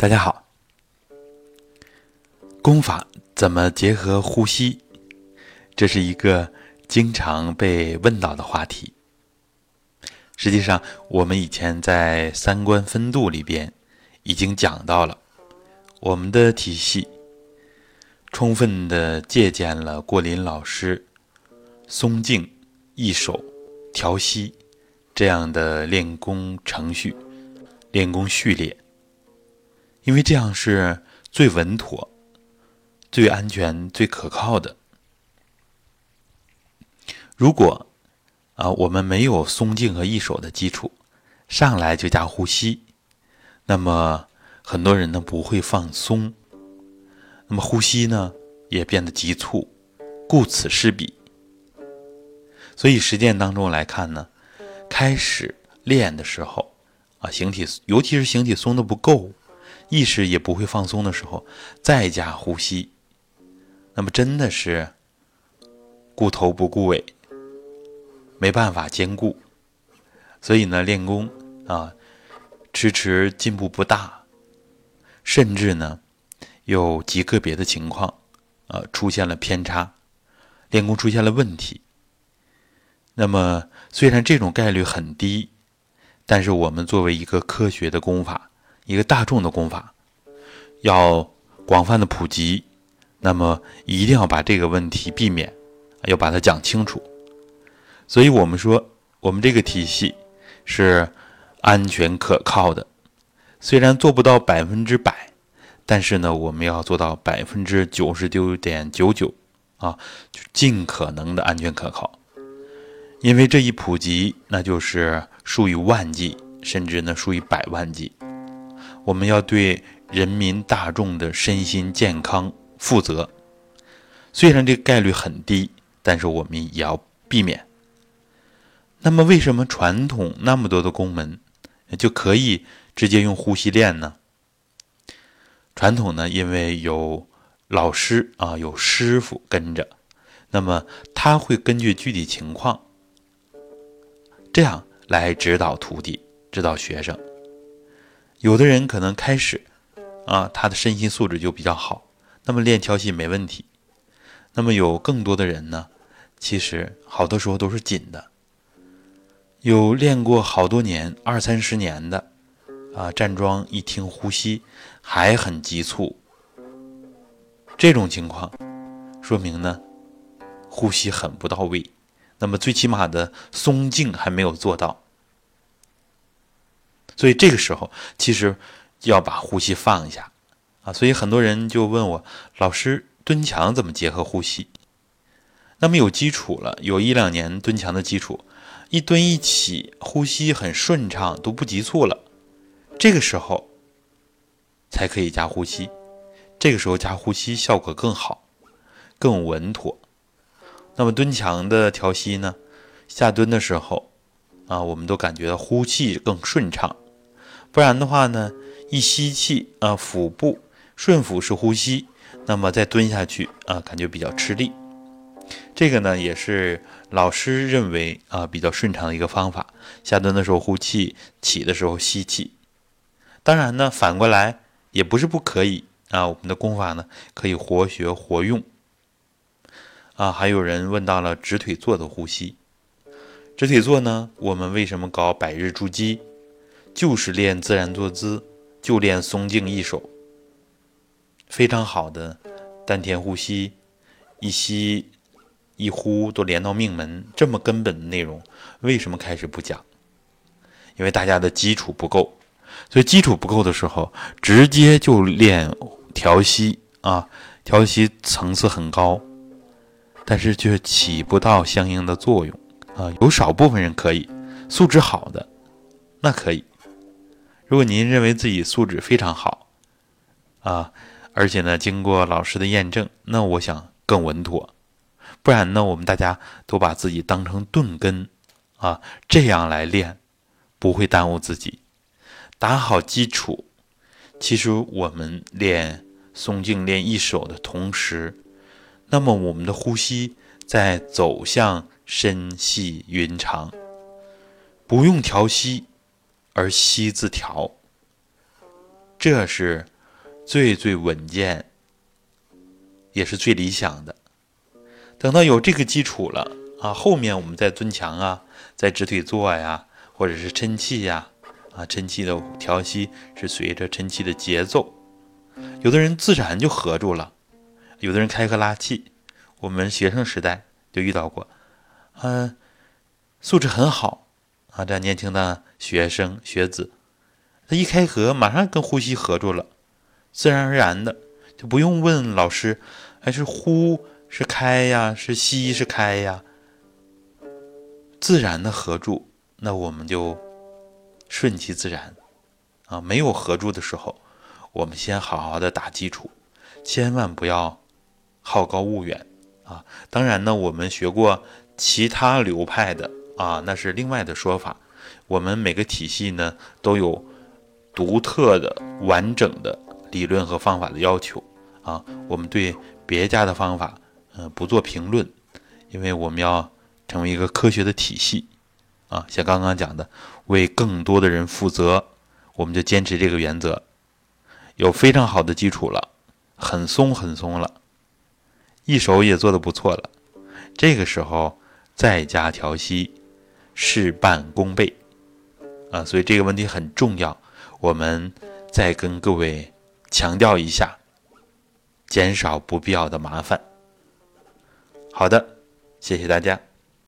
大家好，功法怎么结合呼吸？这是一个经常被问到的话题。实际上，我们以前在三观分度里边已经讲到了，我们的体系充分的借鉴了郭林老师松静、易手、调息这样的练功程序、练功序列，因为这样是最稳妥、最安全、最可靠的。如果啊，我们没有松静和易手的基础，上来就加呼吸，那么很多人呢不会放松，那么呼吸呢也变得急促，顾此失彼。所以实践当中来看呢，开始练的时候啊，形体尤其是形体松的不够，意识也不会放松的时候，再加呼吸，那么真的是顾头不顾尾。没办法兼顾，所以呢，练功啊，迟迟进步不大，甚至呢，有极个别的情况，啊，出现了偏差，练功出现了问题。那么，虽然这种概率很低，但是我们作为一个科学的功法，一个大众的功法，要广泛的普及，那么一定要把这个问题避免，要把它讲清楚。所以我们说，我们这个体系是安全可靠的。虽然做不到百分之百，但是呢，我们要做到百分之九十九点九九啊，就尽可能的安全可靠。因为这一普及，那就是数以万计，甚至呢数以百万计。我们要对人民大众的身心健康负责。虽然这个概率很低，但是我们也要避免。那么，为什么传统那么多的宫门就可以直接用呼吸练呢？传统呢，因为有老师啊，有师傅跟着，那么他会根据具体情况这样来指导徒弟、指导学生。有的人可能开始啊，他的身心素质就比较好，那么练调息没问题。那么有更多的人呢，其实好多时候都是紧的。有练过好多年、二三十年的，啊，站桩一听呼吸还很急促，这种情况说明呢，呼吸很不到位。那么最起码的松静还没有做到，所以这个时候其实要把呼吸放一下啊。所以很多人就问我，老师蹲墙怎么结合呼吸？那么有基础了，有一两年蹲墙的基础。一蹲一起，呼吸很顺畅，都不急促了。这个时候才可以加呼吸，这个时候加呼吸效果更好，更稳妥。那么蹲墙的调息呢？下蹲的时候啊，我们都感觉到呼气更顺畅。不然的话呢，一吸气啊，腹部顺腹式呼吸，那么再蹲下去啊，感觉比较吃力。这个呢，也是老师认为啊比较顺畅的一个方法。下蹲的时候呼气，起的时候吸气。当然呢，反过来也不是不可以啊。我们的功法呢，可以活学活用。啊，还有人问到了直腿坐的呼吸。直腿坐呢，我们为什么搞百日筑基？就是练自然坐姿，就练松静易手，非常好的丹田呼吸，一吸。一呼都连到命门，这么根本的内容，为什么开始不讲？因为大家的基础不够，所以基础不够的时候，直接就练调息啊，调息层次很高，但是却起不到相应的作用啊。有少部分人可以，素质好的那可以。如果您认为自己素质非常好啊，而且呢，经过老师的验证，那我想更稳妥。不然呢？我们大家都把自己当成钝根，啊，这样来练，不会耽误自己。打好基础，其实我们练松静、练一手的同时，那么我们的呼吸在走向深细匀长，不用调息，而息自调，这是最最稳健，也是最理想的。等到有这个基础了啊，后面我们再蹲墙啊，再直腿坐呀，或者是抻气呀，啊，抻气的调息是随着抻气的节奏。有的人自然就合住了，有的人开合拉气。我们学生时代就遇到过，嗯，素质很好啊，这年轻的学生学子，他一开合马上跟呼吸合住了，自然而然的就不用问老师，还是呼。是开呀，是吸，是开呀，自然的合住，那我们就顺其自然啊。没有合住的时候，我们先好好的打基础，千万不要好高骛远啊。当然呢，我们学过其他流派的啊，那是另外的说法。我们每个体系呢都有独特的、完整的理论和方法的要求啊。我们对别家的方法。嗯，不做评论，因为我们要成为一个科学的体系啊。像刚刚讲的，为更多的人负责，我们就坚持这个原则。有非常好的基础了，很松很松了，一手也做得不错了。这个时候再加调息，事半功倍啊。所以这个问题很重要，我们再跟各位强调一下，减少不必要的麻烦。好的，谢谢大家。